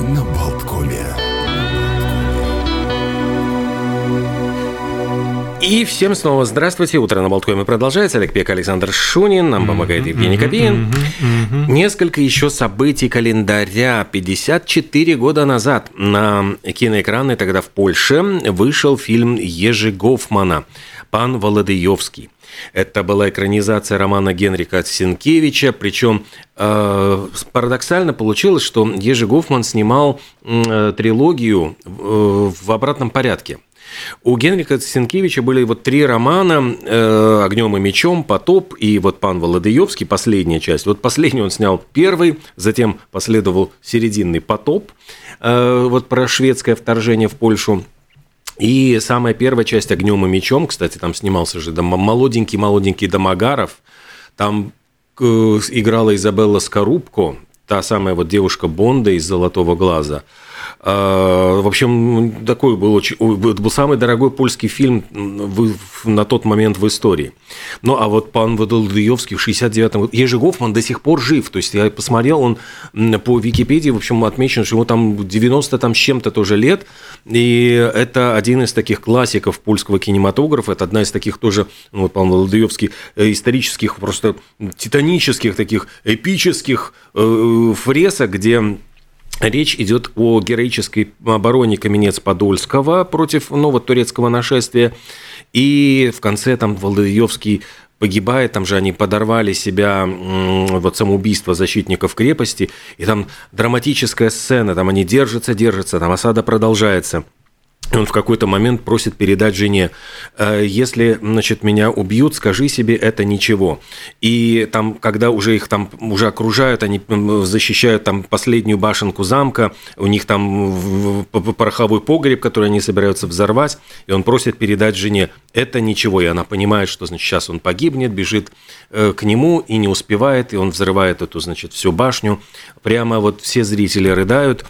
на Болткоме. И всем снова здравствуйте. Утро на Болткоме продолжается. Олег Пек, Александр Шунин. Нам помогает Евгений Копеин. Несколько еще событий календаря. 54 года назад на киноэкраны тогда в Польше вышел фильм Ежи Гофмана «Пан Володыевский». Это была экранизация романа Генрика Сенкевича, причем э, парадоксально получилось, что Ежи Гофман снимал э, трилогию э, в обратном порядке. У Генрика Сенкевича были вот три романа э, «Огнем и мечом», «Потоп» и вот «Пан Володыевский», последняя часть. Вот последний он снял первый, затем последовал серединный «Потоп», э, вот про шведское вторжение в Польшу. И самая первая часть «Огнем и мечом», кстати, там снимался же молоденький-молоденький Домогаров, там э, играла Изабелла Скорубко, та самая вот девушка Бонда из «Золотого глаза». А, в общем, такой был очень, был самый дорогой польский фильм на тот момент в истории. Ну, а вот пан Водолдыевский в 69-м году, Ежи Гофман до сих пор жив, то есть я посмотрел, он по Википедии, в общем, отмечен, что ему там 90 там с чем-то тоже лет, и это один из таких классиков польского кинематографа, это одна из таких тоже, ну, вот пан Водолдыевский, э, исторических, просто титанических таких эпических э, фресок, где Речь идет о героической обороне Каменец-Подольского против нового турецкого нашествия. И в конце там Володоевский погибает, там же они подорвали себя, вот самоубийство защитников крепости, и там драматическая сцена, там они держатся, держатся, там осада продолжается – он в какой-то момент просит передать жене, «Э, если, значит, меня убьют, скажи себе, это ничего. И там, когда уже их там уже окружают, они защищают там последнюю башенку замка, у них там пороховой погреб, который они собираются взорвать, и он просит передать жене, это ничего. И она понимает, что, значит, сейчас он погибнет, бежит э, к нему и не успевает, и он взрывает эту, значит, всю башню. Прямо вот все зрители рыдают,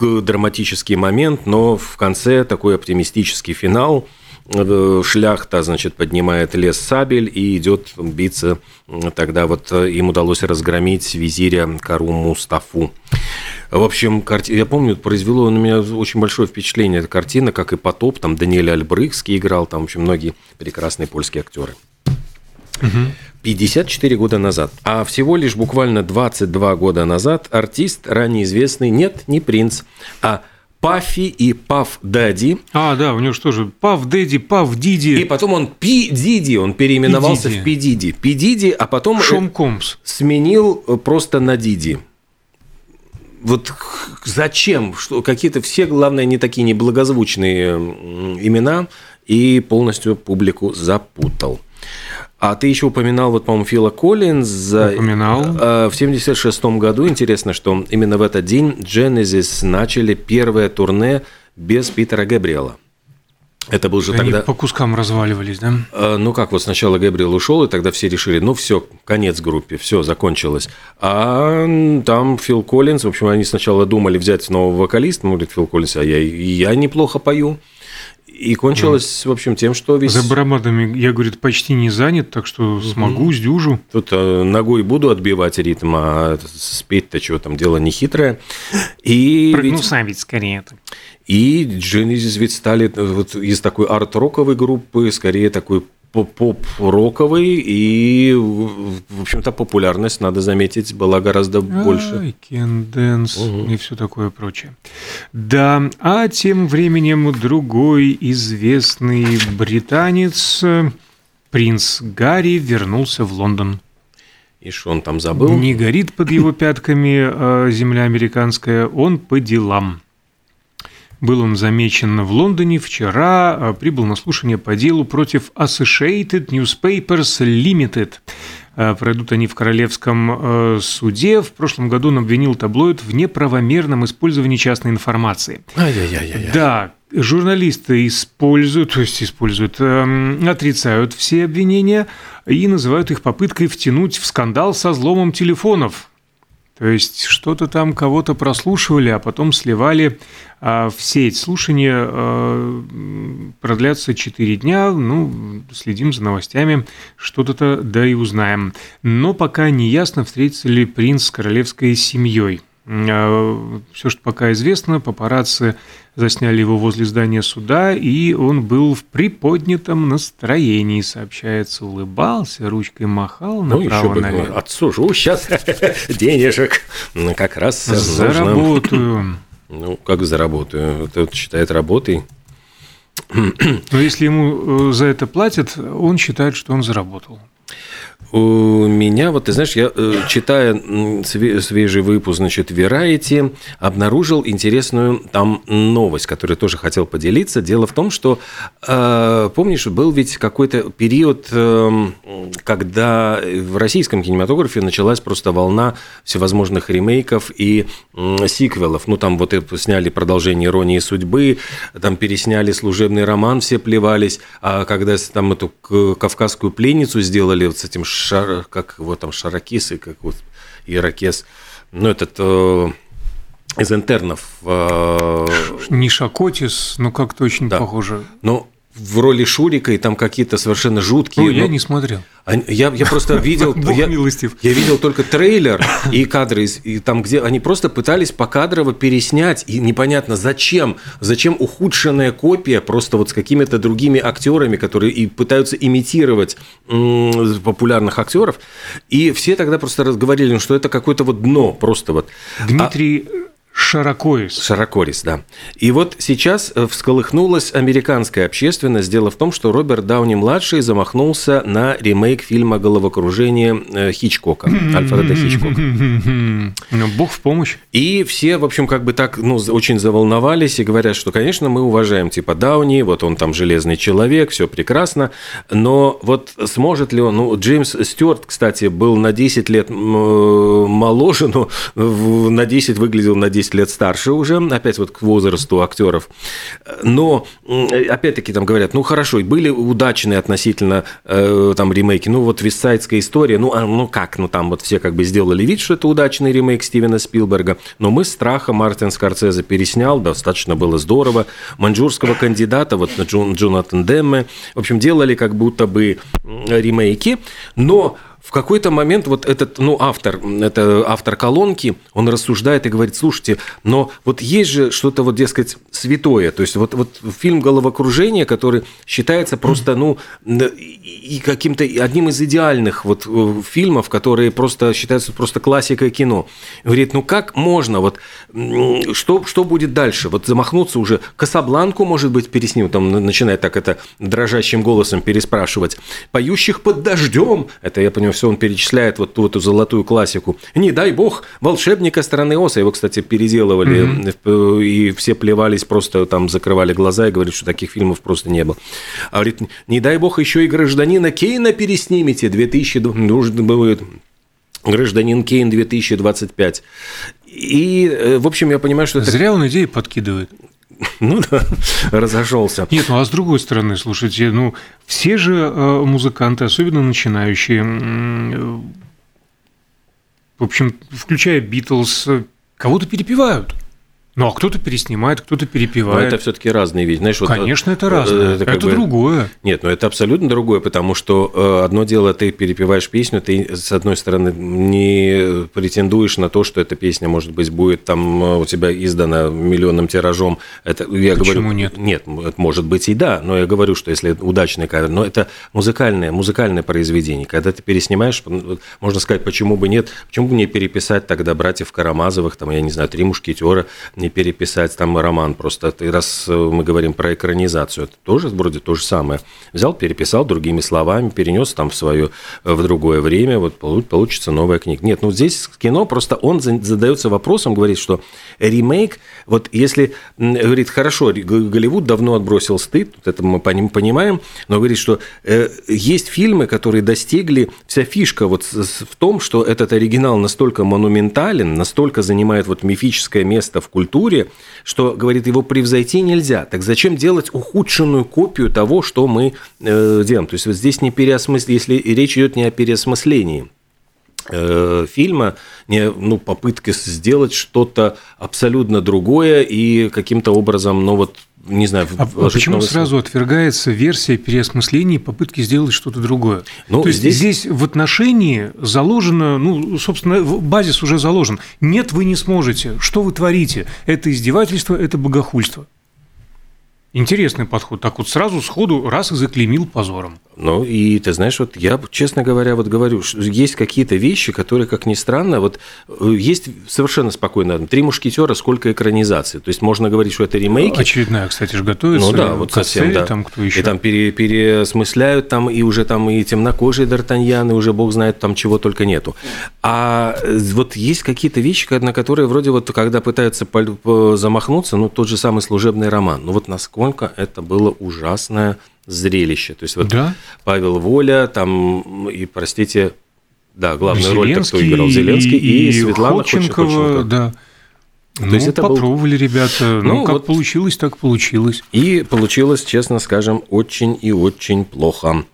драматический момент, но в конце такой оптимистический финал. Э, шляхта, значит, поднимает лес сабель и идет биться. Тогда вот э, им удалось разгромить визиря Кару Мустафу. В общем, я помню, произвело на меня очень большое впечатление эта картина, как и «Потоп», там Даниэль Альбрыхский играл, там очень многие прекрасные польские актеры. Угу. 54 года назад. А всего лишь буквально 22 года назад артист, ранее известный, нет, не принц, а Пафи и Паф Дади. А, да, у него что же, Паф Дэдди, Паф Диди. И потом он Пи Диди, он переименовался Пи в Пи Диди. Пи Диди, а потом Шом Комс. сменил просто на Диди. Вот зачем? Что, какие-то все, главное, не такие неблагозвучные имена и полностью публику запутал. А ты еще упоминал, вот, по-моему, Фила Коллинза. Упоминал. Э, в 76 году, интересно, что именно в этот день Genesis начали первое турне без Питера Габриэла. Это был же Они тогда... по кускам разваливались, да? Э, ну как, вот сначала Габриэл ушел, и тогда все решили, ну все, конец группе, все, закончилось. А там Фил Коллинз, в общем, они сначала думали взять нового вокалиста, ну, говорит Фил Коллинз, а я, я неплохо пою. И кончилось, в общем, тем, что весь... За барабанами я, говорит, почти не занят, так что смогу, угу. сдюжу. Тут э, ногой буду отбивать ритм, а спеть-то что там, дело не хитрое. И Прогнуса ведь... ведь скорее это. И Genesis ведь стали э, вот из такой арт-роковой группы, скорее такой поп-роковый, и, в общем-то, популярность, надо заметить, была гораздо больше. Кен Дэнс угу. и все такое прочее. Да, а тем временем другой известный британец, принц Гарри, вернулся в Лондон. И что он там забыл? Не горит под его пятками а земля американская, он по делам. Был он замечен в Лондоне вчера, а, прибыл на слушание по делу против Associated Newspapers Limited. А, пройдут они в Королевском а, суде. В прошлом году он обвинил таблоид в неправомерном использовании частной информации. Ай-яй-яй-яй. Да, журналисты используют, то есть используют, э, отрицают все обвинения и называют их попыткой втянуть в скандал со взломом телефонов. То есть что-то там кого-то прослушивали, а потом сливали а в сеть. Слушания а, продлятся 4 дня. Ну, следим за новостями, что-то да и узнаем. Но пока не ясно, встретится ли принц с королевской семьей. А, Все, что пока известно, папарацци засняли его возле здания суда, и он был в приподнятом настроении, сообщается, улыбался, ручкой махал Ну, направо еще бы, отсужу сейчас денежек. Ну, Как раз. Заработаю. Ну, как заработаю? Это считает работой. Но если ему э, за это платят, он считает, что он заработал. У меня, вот ты знаешь, я, э, читая свежий выпуск, значит, Variety, обнаружил интересную там новость, которую тоже хотел поделиться. Дело в том, что, э, помнишь, был ведь какой-то период, э, когда в российском кинематографе началась просто волна всевозможных ремейков и сиквелов. Ну, там вот сняли продолжение «Иронии судьбы», там пересняли «Служебный роман», все плевались, а когда там эту кавказскую пленницу сделали вот с этим шар, как его там, Шаракис и как вот Иракес, ну, этот э, из интернов, э, Не Шакотис, но как-то очень Да. похоже. ну, в роли Шурика, и там какие-то совершенно жуткие... Ну, я ну, не смотрел. а- Я, я просто видел... Я, я видел только трейлер и кадры, и там, где они просто пытались покадрово переснять, и непонятно зачем, зачем ухудшенная копия просто вот с какими-то другими актерами, которые и пытаются имитировать популярных актеров, и все тогда просто разговаривали, что это какое-то вот дно, просто вот. А- Дмитрий Шаракоис. Широкорис, да. И вот сейчас э, всколыхнулась американская общественность. Дело в том, что Роберт Дауни-младший замахнулся на ремейк фильма «Головокружение» э, Хичкока, Альфреда Хичкока. Ну, Бог в помощь. И все, в общем, как бы так, ну, очень заволновались и говорят, что, конечно, мы уважаем типа Дауни, вот он там железный человек, все прекрасно, но вот сможет ли он, ну, Джеймс Стюарт, кстати, был на 10 лет моложе, но на 10 выглядел на 10 лет старше уже, опять вот к возрасту актеров. Но, опять-таки, там говорят, ну, хорошо, были удачные относительно э, там ремейки, ну, вот «Вестсайдская история», ну, а, ну, как, ну, там вот все как бы сделали вид, что это удачный ремейк Стивена Спилберга, но мы страха Мартин Скорсезе переснял, достаточно было здорово. Маньчжурского кандидата, вот Джон, Джонатан Демме, в общем, делали как будто бы ремейки, но в какой-то момент вот этот, ну, автор, это автор колонки, он рассуждает и говорит, слушайте, но вот есть же что-то вот, дескать, святое, то есть вот, вот фильм «Головокружение», который считается просто, ну, и каким-то одним из идеальных вот э, фильмов, которые просто считаются просто классикой кино. Говорит, ну как можно, вот, что, что будет дальше? Вот замахнуться уже, Касабланку, может быть, переснимут, там начинает так это дрожащим голосом переспрашивать. «Поющих под дождем», это, я понимаю, все он перечисляет вот ту эту золотую классику. «Не дай бог, волшебника страны Оса». Его, кстати, переделывали, э, и все плевались, просто там закрывали глаза и говорят, что таких фильмов просто не было. А говорит, не дай бог, еще и гражданина Кейна переснимете 2000, нужно будет гражданин Кейн 2025. И, э, в общем, я понимаю, что это... Зря он идеи подкидывает. Ну да, разошелся. Нет, ну а с другой стороны, слушайте, ну все же э, музыканты, особенно начинающие, э, в общем, включая Битлз, э, кого-то перепевают. Ну, а кто-то переснимает, кто-то Но перепевает. это все-таки разные вещи. Знаешь, вот, Конечно, э, это разное. это Это, как бы- другое. Нет, ну это абсолютно другое, потому что э, одно дело, ты перепеваешь песню, ты, с одной стороны, не претендуешь на то, что эта песня, может быть, будет там э, у тебя издана миллионным тиражом. Это, я Почему говорю, нет? Нет, это может быть и да, но я говорю, что если удачный кавер, но это музыкальное, музыкальное произведение. Когда ты переснимаешь, можно сказать, почему бы нет, почему бы не переписать тогда братьев Карамазовых, там, я не знаю, три мушкетера, не переписать там роман просто. Ты, раз э, мы говорим про экранизацию, это тоже вроде то же самое. Взял, переписал другими словами, перенес там в свое, в другое время, вот полу- получится новая книга. Нет, ну здесь кино просто он за- задается вопросом, говорит, что ремейк, вот если, говорит, хорошо, Голливуд давно отбросил стыд, вот это мы поним- понимаем, но говорит, что э, есть фильмы, которые достигли, вся фишка вот в том, что этот оригинал настолько монументален, настолько занимает вот мифическое место в культуре, что, говорит, его превзойти нельзя. Так зачем делать ухудшенную копию того, что мы э, делаем? То есть вот здесь не переосмысление, если речь идет не о переосмыслении, фильма, не, ну, попытка сделать что-то абсолютно другое и каким-то образом, ну вот, не знаю, а, почему сразу отвергается версия переосмысления и попытки сделать что-то другое? Ну, То есть здесь... здесь в отношении заложено, ну, собственно, базис уже заложен. Нет, вы не сможете. Что вы творите? Это издевательство, это богохульство. Интересный подход. Так вот сразу сходу раз и заклеймил позором. Ну, и ты знаешь, вот я, честно говоря, вот говорю, что есть какие-то вещи, которые, как ни странно, вот э, есть совершенно спокойно. «Три мушкетера», сколько экранизаций. То есть можно говорить, что это ремейки. Очередная, кстати же, готовится. Ну да, вот совсем, да. Там кто еще? И там пере, переосмысляют, там и уже там и темнокожие Д'Артаньян, и уже бог знает, там чего только нету. А э, вот есть какие-то вещи, на которые вроде вот, когда пытаются замахнуться, ну, тот же самый служебный роман. Ну, вот насколько это было ужасное зрелище. То есть вот да? Павел Воля, там, и, простите, да, главную роль кто играл Зеленский, и, и Светлана Ходченкова, Ходченкова. да. То ну, есть это попробовали был... ребята. Ну, ну как вот... получилось, так получилось. И получилось, честно скажем, очень и очень плохо.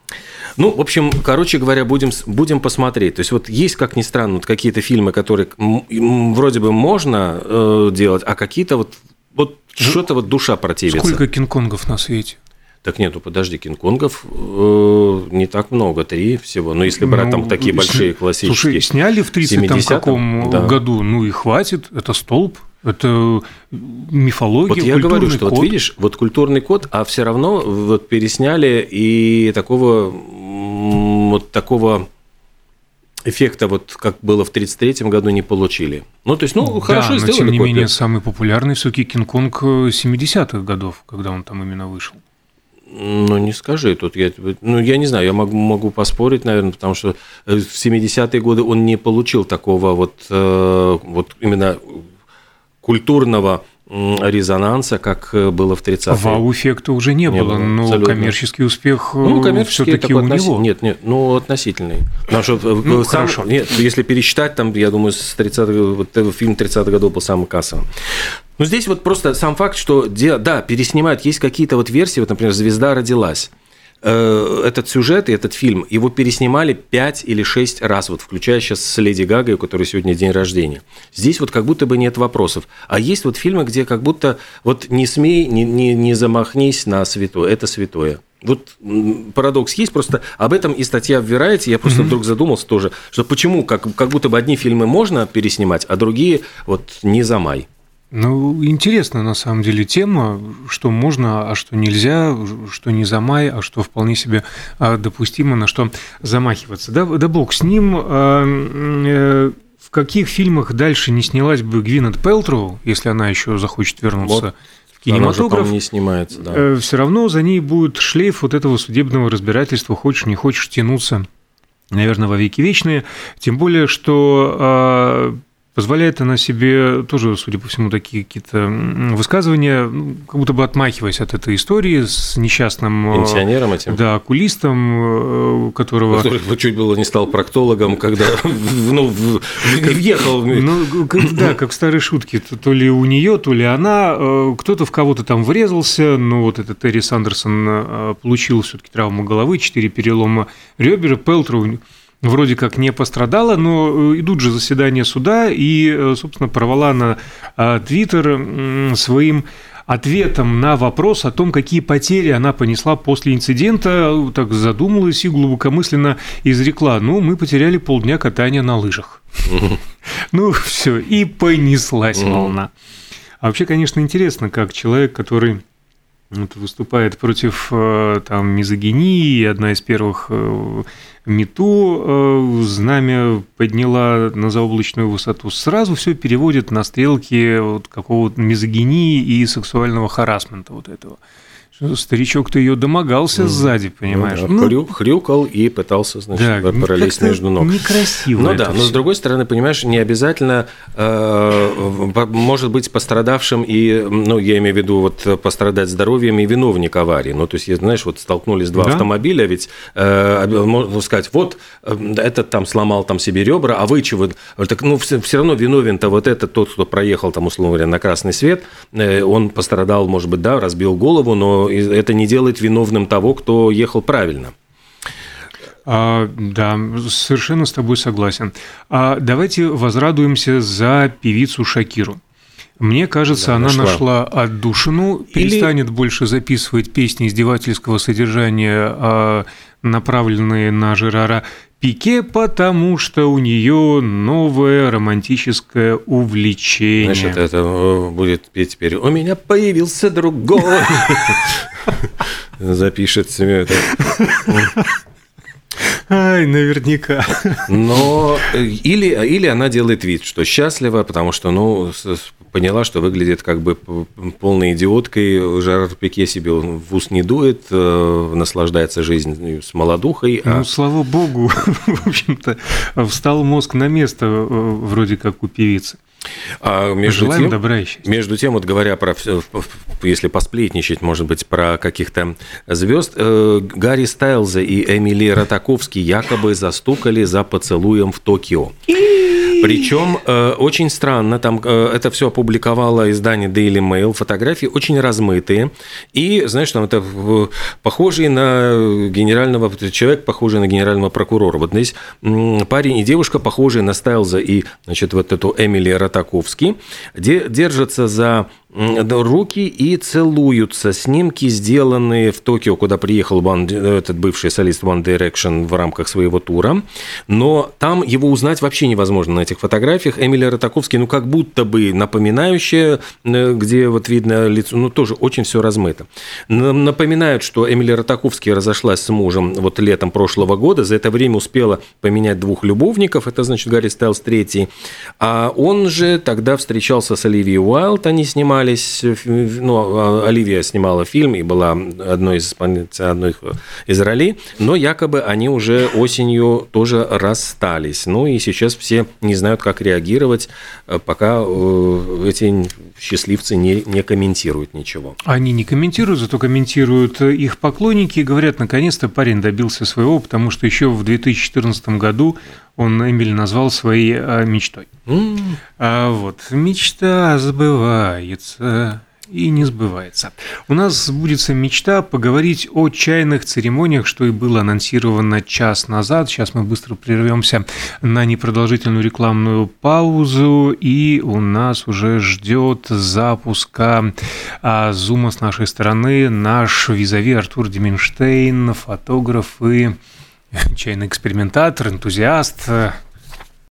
Ну, в общем, короче говоря, будем, будем посмотреть. То есть вот есть, как ни странно, вот какие-то фильмы, которые вроде бы можно э, делать, а какие-то вот, вот ну, что-то вот душа противится. Сколько Кинг-Конгов на свете? Так нету, подожди, Кинг-Конгов э, не так много, три всего. Но если брать ну, там такие большие классические. Слушай, сняли в 30 каком да. году, ну и хватит, это столб. Это мифология. Вот я говорю, что код. вот видишь, вот культурный код, а все равно вот пересняли и такого вот такого эффекта, вот как было в 1933 году, не получили. Ну, то есть, ну, да, хорошо но, сделали. тем не менее, самый популярный все-таки Кинг-Конг 70-х годов, когда он там именно вышел. Ну, не скажи, тут я, ну, я не знаю, я могу, могу поспорить, наверное, потому что в 70-е годы он не получил такого вот, э, вот именно культурного резонанса, как э, было в 30-е. Вау-эффекта уже не, не было, было, но абсолютно. коммерческий успех ну, э, все-таки у относ... него. Нет, нет, ну, относительный. Потому что ну, сам, хорошо. Нет, если пересчитать, там, я думаю, с 30 вот, фильм 30-х годов был самым кассовым. Ну, здесь вот просто сам факт, что, да, переснимают, есть какие-то вот версии, вот, например, «Звезда родилась». Э, этот сюжет и этот фильм, его переснимали пять или шесть раз, вот включая сейчас с Леди Гагой, у которой сегодня день рождения. Здесь вот как будто бы нет вопросов. А есть вот фильмы, где как будто вот не смей, не, не, не замахнись на святое, это святое. Вот парадокс есть, просто об этом и статья в Верайте, я просто mm-hmm. вдруг задумался тоже, что почему как, как будто бы одни фильмы можно переснимать, а другие вот не замай. Ну, интересная на самом деле тема, что можно, а что нельзя, что не замай, а что вполне себе а, допустимо, на что замахиваться. Да, да бог с ним. А, э, в каких фильмах дальше не снялась бы Гвинет Пелтроу, если она еще захочет вернуться вот. в кинематограф? Она не снимается, да. Э, Все равно за ней будет шлейф вот этого судебного разбирательства, хочешь не хочешь тянуться наверное, во веки вечные. Тем более, что а, Позволяет она себе тоже, судя по всему, такие какие-то высказывания, ну, как будто бы отмахиваясь от этой истории с несчастным... Э, Пенсионером этим? Да, окулистом, э, которого... Который чуть было не стал проктологом, когда ну, въехал. Ну, да, как в старой шутке. То ли у нее, то ли она. Э, кто-то в кого-то там врезался, но вот этот Терри Сандерсон получил все-таки травму головы, четыре перелома ребер, Пелтроу вроде как не пострадала, но э, идут же заседания суда, и, э, собственно, порвала на э, Твиттер своим ответом на вопрос о том, какие потери она понесла после инцидента, так задумалась и глубокомысленно изрекла, ну, мы потеряли полдня катания на лыжах. Ну, все, и понеслась волна. А вообще, конечно, интересно, как человек, который вот, выступает против там, мизогинии, одна из первых мету э, знамя подняла на заоблачную высоту, сразу все переводит на стрелки вот какого-то мизогинии и сексуального харасмента вот этого. Старичок-то ее домогался mm. сзади, понимаешь? Ну, да. ну, хрюкал и пытался, значит, да, пролезть между ног. Некрасиво. Ну да, но с другой стороны, понимаешь, не обязательно э, может быть пострадавшим и, ну, я имею в виду, вот пострадать здоровьем и виновник аварии. Ну, то есть, знаешь, вот столкнулись два да? автомобиля, ведь э, можно сказать, вот э, этот там сломал там себе ребра, а вы чего? Так, ну, все, все равно виновен-то вот этот тот, кто проехал там, условно говоря, на красный свет, э, он пострадал, может быть, да, разбил голову, но это не делает виновным того, кто ехал правильно. А, да, совершенно с тобой согласен. А давайте возрадуемся за певицу Шакиру. Мне кажется, да, она нашла, нашла отдушину, Или... перестанет больше записывать песни издевательского содержания, а, направленные на Жерара Пике, потому что у нее новое романтическое увлечение. Значит, это э, будет петь теперь «У меня появился другой». Запишет себе это. Ай, наверняка. Но э, или, или она делает вид, что счастлива, потому что, ну, поняла, что выглядит как бы полной идиоткой. Жерар Пике себе в ус не дует, э, наслаждается жизнью с молодухой. А... Ну, слава богу, в общем-то, встал мозг на место э, вроде как у певицы. А между Желаем тем, добра и счастья. Между тем, вот говоря про, если посплетничать, может быть, про каких-то звезд, э, Гарри Стайлза и Эмили Ротаковский якобы застукали за поцелуем в Токио. Причем э, очень странно, там э, это все опубликовало издание Daily Mail, фотографии очень размытые. И, знаешь, там это похожий на генерального, человек похожий на генерального прокурора. Вот здесь парень и девушка похожие на Стайлза и, значит, вот эту Эмили Ротаковский, держатся за руки и целуются. Снимки, сделанные в Токио, куда приехал One, этот бывший солист One Direction в рамках своего тура. Но там его узнать вообще невозможно на этих фотографиях. Эмили Ротаковский, ну, как будто бы напоминающая, э, где вот видно лицо, ну, тоже очень все размыто. Напоминают, что Эмили Ротаковский разошлась с мужем вот летом прошлого года. За это время успела поменять двух любовников. Это, значит, Гарри Стайлс третий. А он же тогда встречался с Оливией Уайлд, они снимали снимались, ну, а, Оливия снимала фильм и была одной из одной из ролей, но якобы они уже осенью тоже расстались. Ну и сейчас все не знают, как реагировать, э, пока э, эти счастливцы не, не комментируют ничего. Они не комментируют, зато комментируют их поклонники и говорят, наконец-то парень добился своего, потому что еще в 2014 году он Эмиль назвал своей а, мечтой. Mm. А вот мечта сбывается и не сбывается. У нас сбудется мечта поговорить о чайных церемониях, что и было анонсировано час назад. Сейчас мы быстро прервемся на непродолжительную рекламную паузу, и у нас уже ждет запуска а, зума с нашей стороны наш визави Артур Деменштейн, фотограф и чайный экспериментатор, энтузиаст,